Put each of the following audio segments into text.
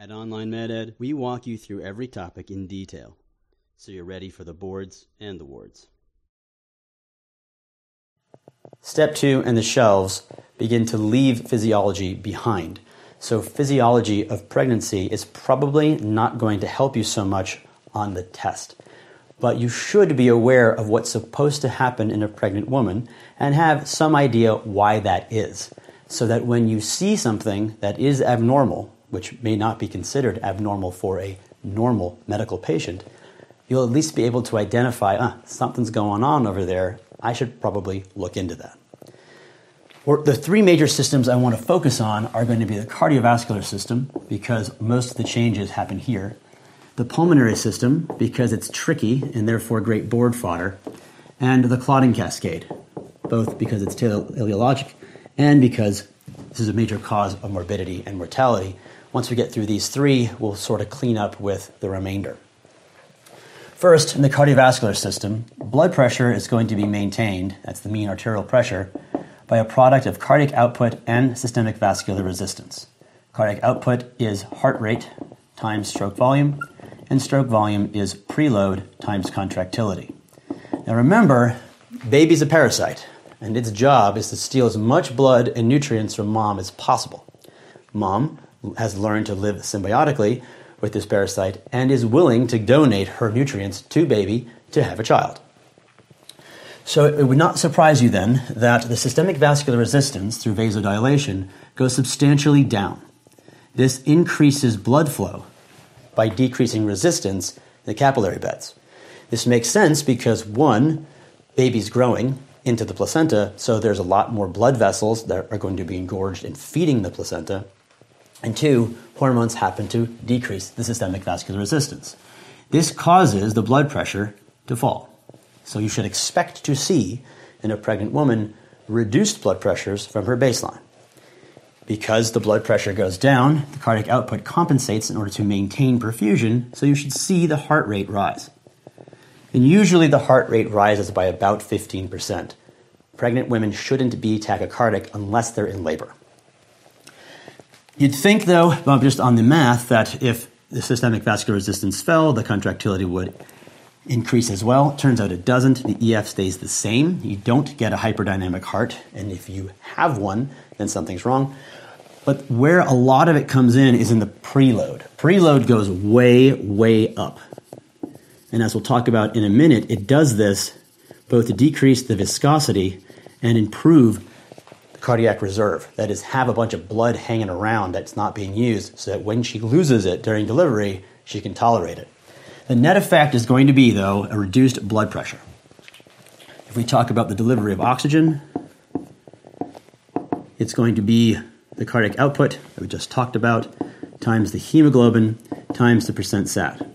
At Online MedEd, we walk you through every topic in detail, so you're ready for the boards and the wards. Step two and the shelves begin to leave physiology behind. So, physiology of pregnancy is probably not going to help you so much on the test. But you should be aware of what's supposed to happen in a pregnant woman and have some idea why that is. So that when you see something that is abnormal, which may not be considered abnormal for a normal medical patient, you'll at least be able to identify, ah, something's going on over there. I should probably look into that. The three major systems I want to focus on are going to be the cardiovascular system, because most of the changes happen here, the pulmonary system, because it's tricky and therefore great board fodder, and the clotting cascade, both because it's teleologic and because this is a major cause of morbidity and mortality. Once we get through these three, we'll sort of clean up with the remainder. First, in the cardiovascular system, blood pressure is going to be maintained, that's the mean arterial pressure, by a product of cardiac output and systemic vascular resistance. Cardiac output is heart rate times stroke volume, and stroke volume is preload times contractility. Now remember, baby's a parasite, and its job is to steal as much blood and nutrients from mom as possible. Mom has learned to live symbiotically with this parasite and is willing to donate her nutrients to baby to have a child. So it would not surprise you then that the systemic vascular resistance through vasodilation goes substantially down. This increases blood flow by decreasing resistance in the capillary beds. This makes sense because one, baby's growing into the placenta, so there's a lot more blood vessels that are going to be engorged in feeding the placenta. And two, hormones happen to decrease the systemic vascular resistance. This causes the blood pressure to fall. So you should expect to see in a pregnant woman reduced blood pressures from her baseline. Because the blood pressure goes down, the cardiac output compensates in order to maintain perfusion, so you should see the heart rate rise. And usually the heart rate rises by about 15%. Pregnant women shouldn't be tachycardic unless they're in labor. You'd think, though, just on the math, that if the systemic vascular resistance fell, the contractility would increase as well. Turns out it doesn't. The EF stays the same. You don't get a hyperdynamic heart, and if you have one, then something's wrong. But where a lot of it comes in is in the preload. Preload goes way, way up. And as we'll talk about in a minute, it does this both to decrease the viscosity and improve cardiac reserve. That is, have a bunch of blood hanging around that's not being used so that when she loses it during delivery, she can tolerate it. The net effect is going to be, though, a reduced blood pressure. If we talk about the delivery of oxygen, it's going to be the cardiac output that we just talked about times the hemoglobin times the percent SAT.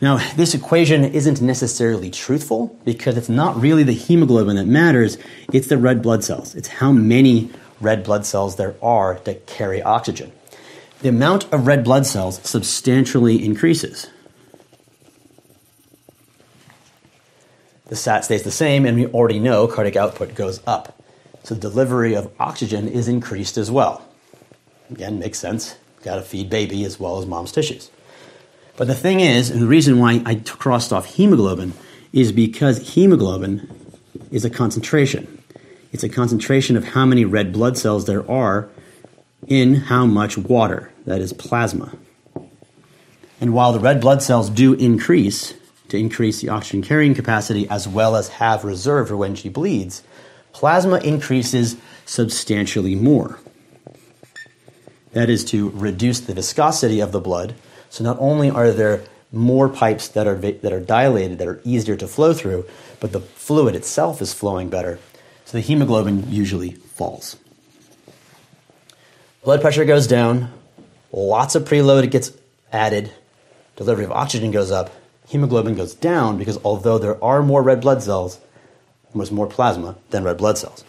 Now, this equation isn't necessarily truthful because it's not really the hemoglobin that matters, it's the red blood cells. It's how many red blood cells there are that carry oxygen. The amount of red blood cells substantially increases. the SAT stays the same, and we already know cardiac output goes up. So the delivery of oxygen is increased as well. Again, makes sense. Got to feed baby as well as mom's tissues. But the thing is, and the reason why I crossed off hemoglobin is because hemoglobin is a concentration. It's a concentration of how many red blood cells there are in how much water, that is plasma. And while the red blood cells do increase, to increase the oxygen carrying capacity as well as have reserve for when she bleeds, plasma increases substantially more. That is to reduce the viscosity of the blood. So not only are there more pipes that are, that are dilated, that are easier to flow through, but the fluid itself is flowing better. So the hemoglobin usually falls. Blood pressure goes down, lots of preload gets added, delivery of oxygen goes up, hemoglobin goes down because although there are more red blood cells, there's more plasma than red blood cells.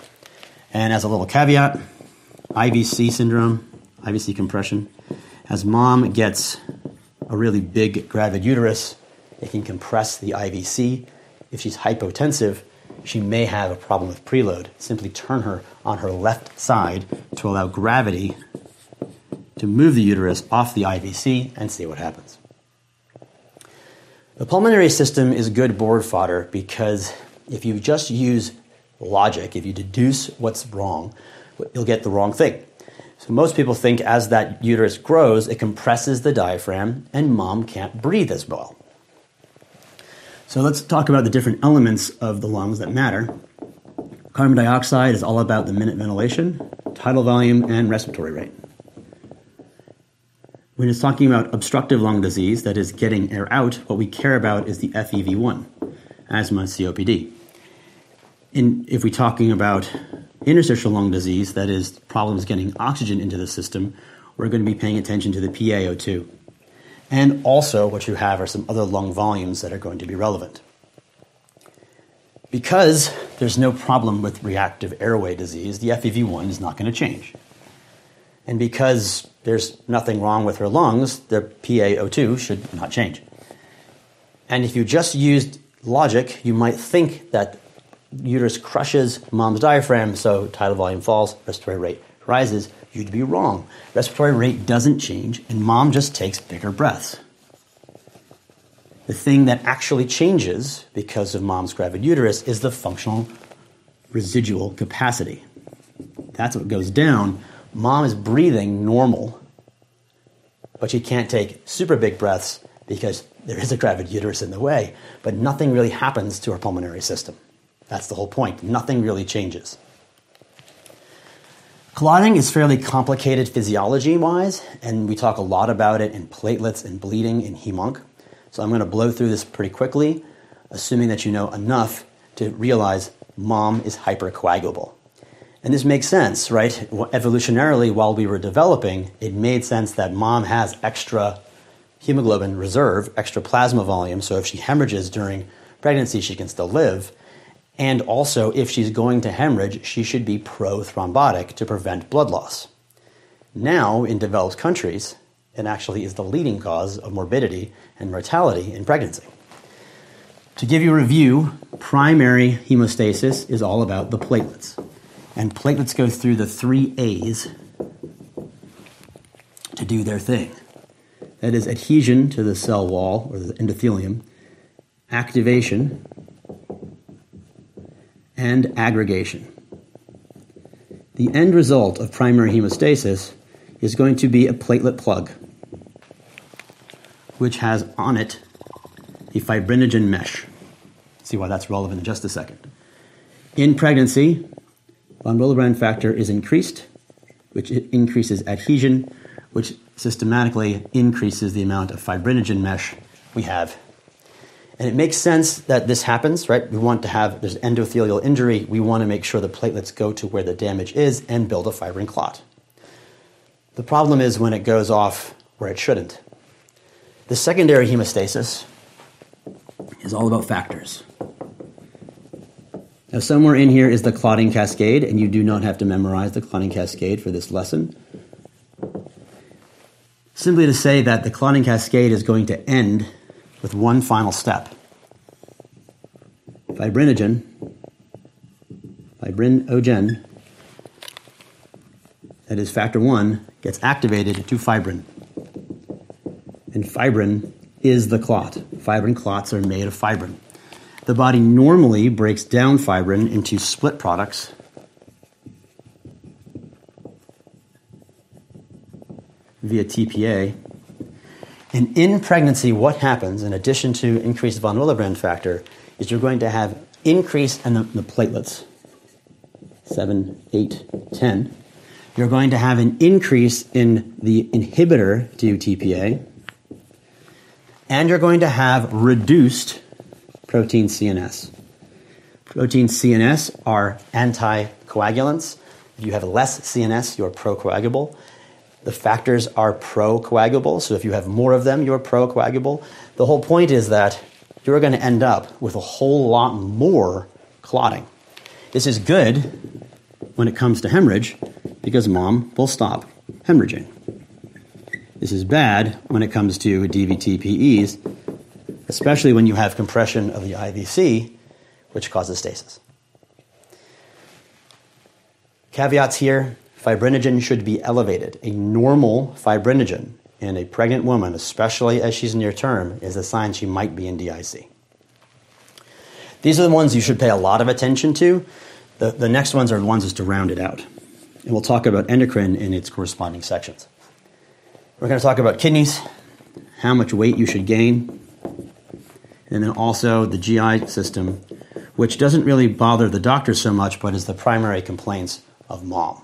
And as a little caveat, IVC syndrome, IVC compression, as mom gets a really big gravid uterus, it can compress the IVC. If she's hypotensive, she may have a problem with preload. Simply turn her on her left side to allow gravity to move the uterus off the IVC and see what happens. The pulmonary system is good board fodder because if you just use logic, if you deduce what's wrong, you'll get the wrong thing. So most people think as that uterus grows, it compresses the diaphragm and mom can't breathe as well. So let's talk about the different elements of the lungs that matter. Carbon dioxide is all about the minute ventilation, tidal volume, and respiratory rate. When it's talking about obstructive lung disease, that is getting air out, what we care about is the FEV1, asthma, COPD. In, if we're talking about interstitial lung disease, that is problems getting oxygen into the system, we're going to be paying attention to the PaO2. And also, what you have are some other lung volumes that are going to be relevant. Because there's no problem with reactive airway disease, the FEV1 is not going to change. And because there's nothing wrong with her lungs, the PaO2 should not change. And if you just used logic, you might think that uterus crushes mom's diaphragm, so tidal volume falls, respiratory rate rises. You'd be wrong. Respiratory rate doesn't change, and mom just takes bigger breaths. The thing that actually changes because of mom's gravid uterus is the functional residual capacity. That's what goes down mom is breathing normal, but she can't take super big breaths because there is a gravid uterus in the way, but nothing really happens to her pulmonary system. That's the whole point. Nothing really changes. Clotting is fairly complicated physiology wise, and we talk a lot about it in platelets and bleeding in hemonc. So I'm going to blow through this pretty quickly, assuming that you know enough to realize mom is hypercoagulable. And this makes sense, right? Evolutionarily, while we were developing, it made sense that mom has extra hemoglobin reserve, extra plasma volume, so if she hemorrhages during pregnancy, she can still live. And also, if she's going to hemorrhage, she should be prothrombotic to prevent blood loss. Now, in developed countries, it actually is the leading cause of morbidity and mortality in pregnancy. To give you a review, primary hemostasis is all about the platelets. And platelets go through the three A's to do their thing. That is adhesion to the cell wall or the endothelium, activation, and aggregation. The end result of primary hemostasis is going to be a platelet plug, which has on it a fibrinogen mesh. See why that's relevant in just a second. In pregnancy, von Willebrand factor is increased, which increases adhesion, which systematically increases the amount of fibrinogen mesh we have. And it makes sense that this happens, right? We want to have, there's endothelial injury. We want to make sure the platelets go to where the damage is and build a fibrin clot. The problem is when it goes off where it shouldn't. The secondary hemostasis is all about factors. Now, somewhere in here is the clotting cascade, and you do not have to memorize the clotting cascade for this lesson. Simply to say that the clotting cascade is going to end with one final step. Fibrinogen, fibrinogen, that is factor one, gets activated to fibrin. And fibrin is the clot. Fibrin clots are made of fibrin. The body normally breaks down fibrin into split products. Via TPA. And in pregnancy, what happens, in addition to increased von Willebrand factor, is you're going to have increase in the, the platelets 7, 8, 10. You're going to have an increase in the inhibitor to TPA. And you're going to have reduced protein C and S. Protein C and S are anticoagulants. If you have less C and S, you're procoagulable. The factors are procoagulable, so if you have more of them, you're procoagulable. The whole point is that you're going to end up with a whole lot more clotting. This is good when it comes to hemorrhage because mom will stop hemorrhaging. This is bad when it comes to DVT-PEs especially when you have compression of the IVC, which causes stasis. Caveats here fibrinogen should be elevated. A normal fibrinogen in a pregnant woman, especially as she's near term, is a sign she might be in DIC. These are the ones you should pay a lot of attention to. The, the next ones are the ones just to round it out. And we'll talk about endocrine in its corresponding sections. We're going to talk about kidneys, how much weight you should gain, and then also the GI system, which doesn't really bother the doctor so much, but is the primary complaints of mom.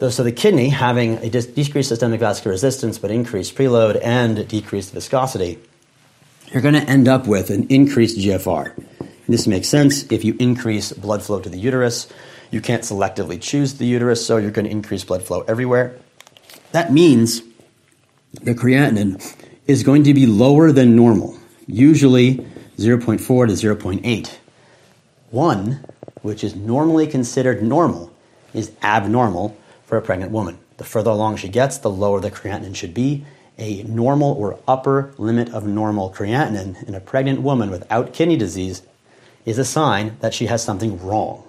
So the kidney, having a decreased systemic vascular resistance but increased preload and decreased viscosity, you're going to end up with an increased GFR. And this makes sense if you increase blood flow to the uterus. You can't selectively choose the uterus, so you're going to increase blood flow everywhere. That means the creatinine is going to be lower than normal, usually 0.4 to 0.8. 1, which is normally considered normal, is abnormal for a pregnant woman. The further along she gets, the lower the creatinine should be, a normal or upper limit of normal creatinine in a pregnant woman without kidney disease is a sign that she has something wrong.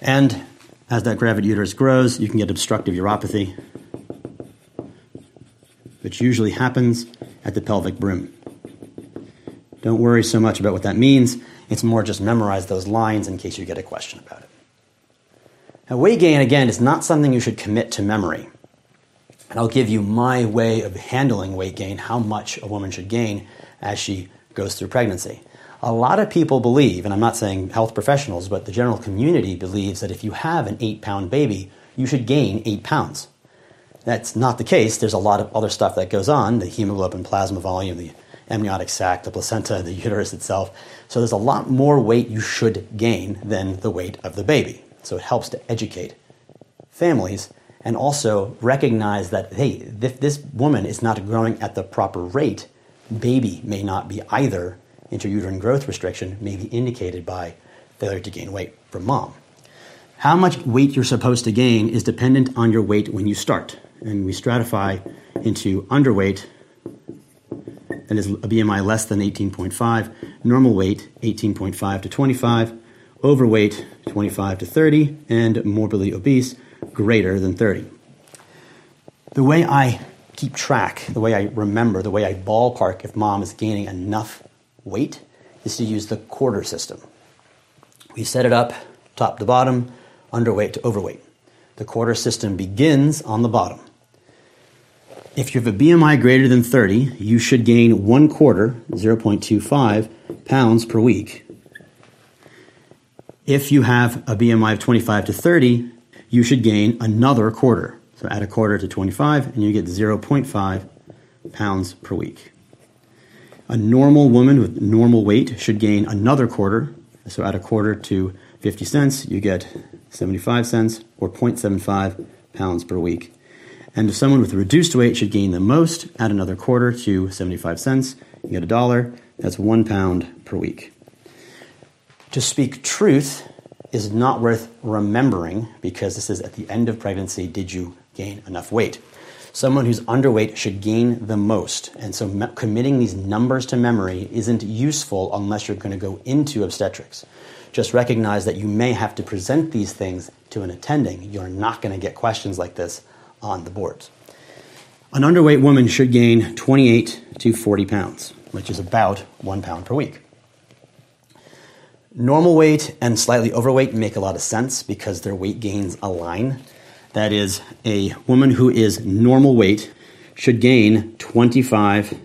And as that gravid uterus grows, you can get obstructive uropathy, which usually happens at the pelvic brim. Don't worry so much about what that means. It's more just memorize those lines in case you get a question about it. Now, weight gain, again, is not something you should commit to memory. And I'll give you my way of handling weight gain, how much a woman should gain as she goes through pregnancy. A lot of people believe, and I'm not saying health professionals, but the general community believes that if you have an eight pound baby, you should gain eight pounds. That's not the case. There's a lot of other stuff that goes on the hemoglobin, plasma volume, the amniotic sac, the placenta, the uterus itself. So there's a lot more weight you should gain than the weight of the baby. So it helps to educate families and also recognize that, hey, if this woman is not growing at the proper rate, baby may not be either. Intrauterine growth restriction may be indicated by failure to gain weight from mom. How much weight you're supposed to gain is dependent on your weight when you start. And we stratify into underweight, that is a BMI less than 18.5, normal weight 18.5 to 25, overweight 25 to 30, and morbidly obese greater than 30. The way I keep track, the way I remember, the way I ballpark if mom is gaining enough weight is to use the quarter system. We set it up top to bottom, underweight to overweight. The quarter system begins on the bottom. If you have a BMI greater than 30, you should gain one quarter, 0.25 pounds per week. If you have a BMI of 25 to 30, you should gain another quarter. So add a quarter to 25 and you get 0.5 pounds per week. A normal woman with normal weight should gain another quarter. So add a quarter to 50 cents, you get 75 cents or 0.75 pounds per week. And if someone with reduced weight should gain the most, add another quarter to 75 cents, you get a dollar. That's one pound per week. To speak truth is not worth remembering because this is at the end of pregnancy. Did you gain enough weight? Someone who's underweight should gain the most. And so me- committing these numbers to memory isn't useful unless you're going to go into obstetrics. Just recognize that you may have to present these things to an attending. You're not going to get questions like this on the boards. An underweight woman should gain 28 to 40 pounds, which is about one pound per week. Normal weight and slightly overweight make a lot of sense because their weight gains align. That is, a woman who is normal weight should gain 25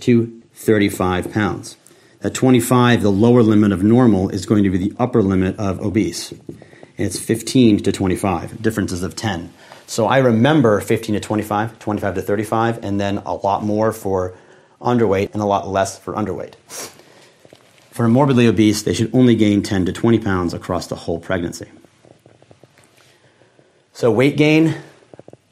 to 35 pounds. At 25, the lower limit of normal is going to be the upper limit of obese. And it's 15 to 25, differences of 10. So I remember 15 to 25, 25 to 35, and then a lot more for underweight and a lot less for underweight. For a morbidly obese, they should only gain 10 to 20 pounds across the whole pregnancy. So, weight gain,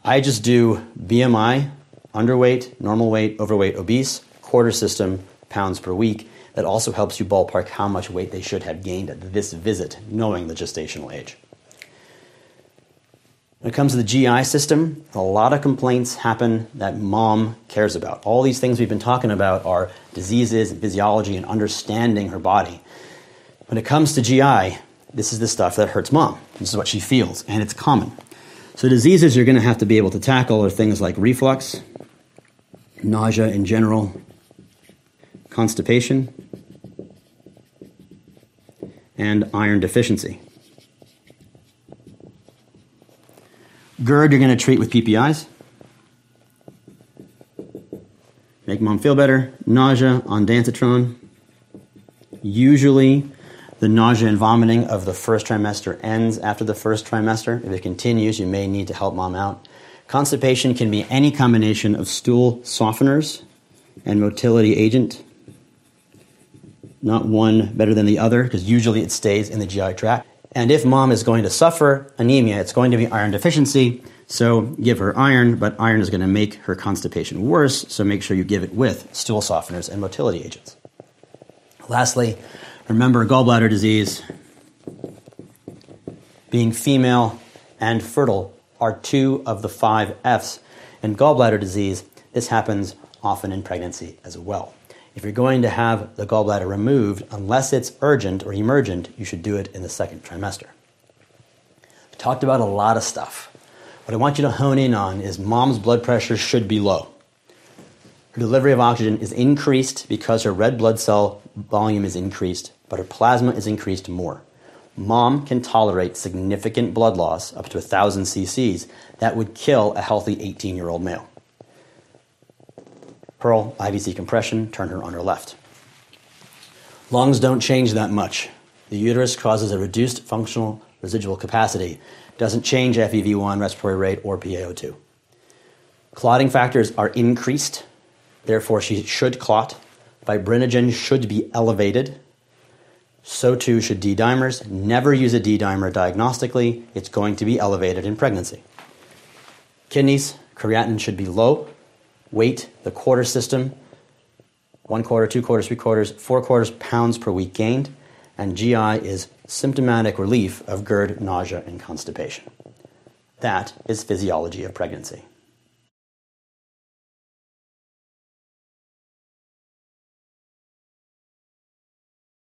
I just do BMI, underweight, normal weight, overweight, obese, quarter system, pounds per week. That also helps you ballpark how much weight they should have gained at this visit, knowing the gestational age. When it comes to the GI system, a lot of complaints happen that mom cares about. All these things we've been talking about are diseases and physiology and understanding her body. When it comes to GI, this is the stuff that hurts mom. This is what she feels, and it's common. So, diseases you're going to have to be able to tackle are things like reflux, nausea in general, constipation, and iron deficiency. GERD, you're going to treat with PPIs. Make mom feel better. Nausea on ondansetron. Usually, the nausea and vomiting of the first trimester ends after the first trimester. If it continues, you may need to help mom out. Constipation can be any combination of stool softeners and motility agent. Not one better than the other, because usually it stays in the GI tract. And if mom is going to suffer anemia, it's going to be iron deficiency. So give her iron, but iron is going to make her constipation worse. So make sure you give it with stool softeners and motility agents. Lastly, remember gallbladder disease. Being female and fertile are two of the five F's. In gallbladder disease, this happens often in pregnancy as well. If you're going to have the gallbladder removed, unless it's urgent or emergent, you should do it in the second trimester. We talked about a lot of stuff. What I want you to hone in on is mom's blood pressure should be low. Her delivery of oxygen is increased because her red blood cell volume is increased, but her plasma is increased more. Mom can tolerate significant blood loss, up to 1,000 cc's, that would kill a healthy 18 year old male. Pearl, IVC compression, turn her on her left. Lungs don't change that much. The uterus causes a reduced functional residual capacity, doesn't change FEV1, respiratory rate, or PaO2. Clotting factors are increased, therefore, she should clot. Fibrinogen should be elevated. So too should D dimers. Never use a D dimer diagnostically, it's going to be elevated in pregnancy. Kidneys, creatinine should be low weight, the quarter system, one quarter, two quarters, three quarters, four quarters pounds per week gained, and GI is symptomatic relief of GERD, nausea, and constipation. That is physiology of pregnancy.